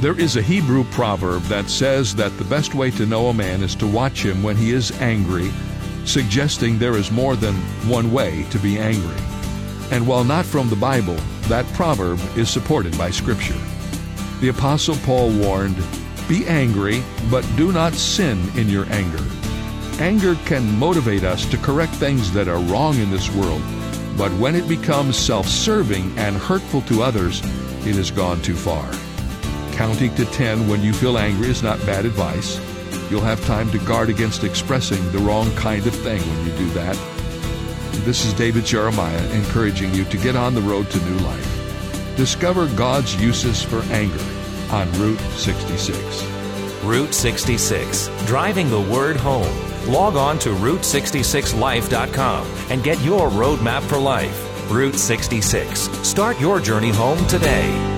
There is a Hebrew proverb that says that the best way to know a man is to watch him when he is angry, suggesting there is more than one way to be angry. And while not from the Bible, that proverb is supported by Scripture. The Apostle Paul warned, Be angry, but do not sin in your anger. Anger can motivate us to correct things that are wrong in this world, but when it becomes self serving and hurtful to others, it has gone too far. Counting to 10 when you feel angry is not bad advice. You'll have time to guard against expressing the wrong kind of thing when you do that. This is David Jeremiah encouraging you to get on the road to new life. Discover God's uses for anger on Route 66. Route 66, driving the word home. Log on to Route66Life.com and get your roadmap for life. Route 66. Start your journey home today.